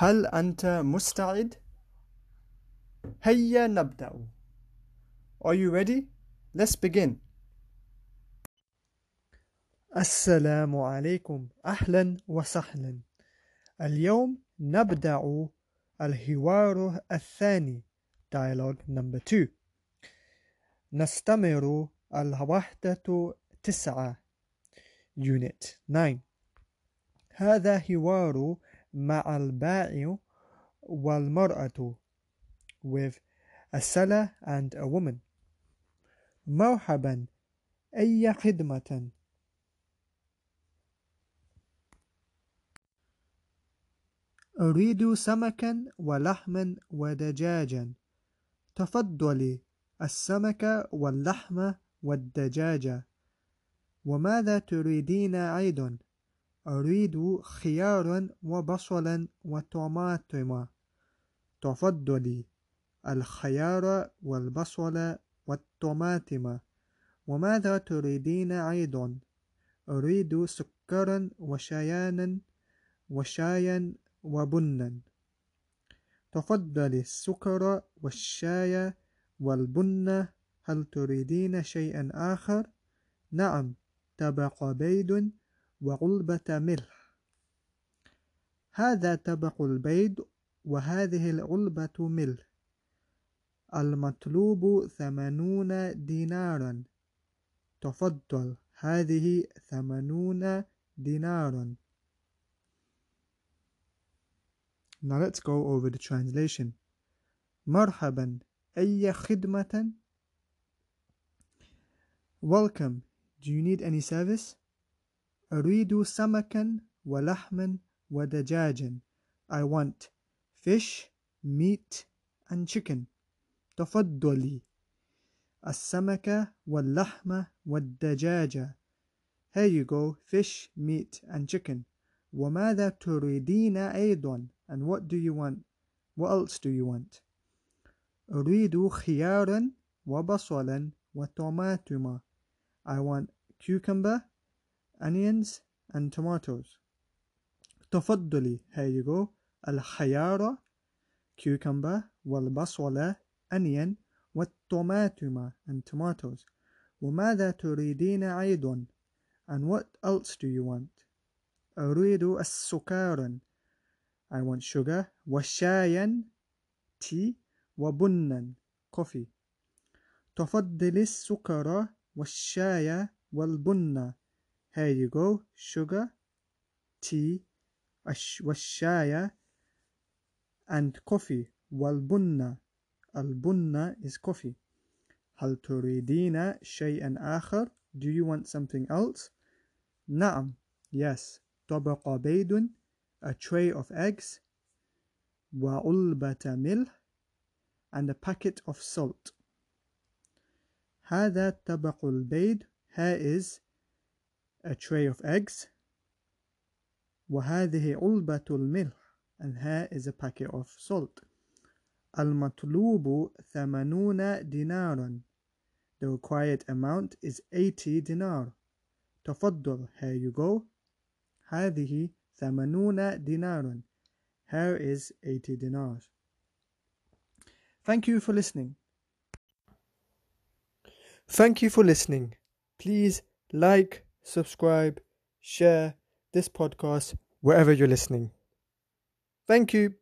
هل أنت مستعد؟ هيا نبدأ. Are you ready? Let's begin. السلام عليكم أهلا وسهلا اليوم نبدأ الحوار الثاني Dialogue number two نستمر الوحدة تسعة Unit 9 هذا حوار مع البائع والمرأة with a seller and a woman. مرحبا أي خدمة؟ أريد سمكا ولحما ودجاجا. تفضلي السمك واللحم والدجاج وماذا تريدين أيضا؟ أريد خيارا وبصلا وطماطم تفضلي الخيار والبصل والطماطم وماذا تريدين أيضا؟ أريد سكرا وشايانا وشايا وبنا تفضلي السكر والشاي والبن هل تريدين شيئا آخر؟ نعم طبق بيض وعلبة ملح هذا طبق البيض وهذه العلبة ملح المطلوب ثمانون دينارا تفضل هذه ثمانون دينارا Now let's go over the translation. مرحبا أي خدمة Welcome. Do you need any service? أريد سمكا ولحما ودجاجا. I want fish, meat and chicken. تفضلي السمكة واللحمة والدجاجة. Here you go, fish, meat and chicken. وماذا تريدين أيضا? And what do you want? What else do you want? أريد خيارا وبصلا وطماطم. I want cucumber, onions and tomatoes. تفضلي here you go الخيار cucumber والبصل onion والطماطم and tomatoes وماذا تريدين أيضا and what else do you want أريد السكر I want sugar وشايا tea وبنا coffee تفضل السكر والشاي والبن here you go sugar tea والشاي and coffee والبن البن is coffee هل تريدين شيئا آخر do you want something else نعم yes طبق بيض a tray of eggs وعلبة ملح and a packet of salt هذا طبق البيض here is a tray of eggs وهذه علبة الملح and here is a packet of salt المطلوب ثمانون دينارا the required amount is 80 dinar تفضل here you go هذه ثمانون دينارا here is 80 dinars thank you for listening thank you for listening please like subscribe share this podcast wherever you're listening. Thank you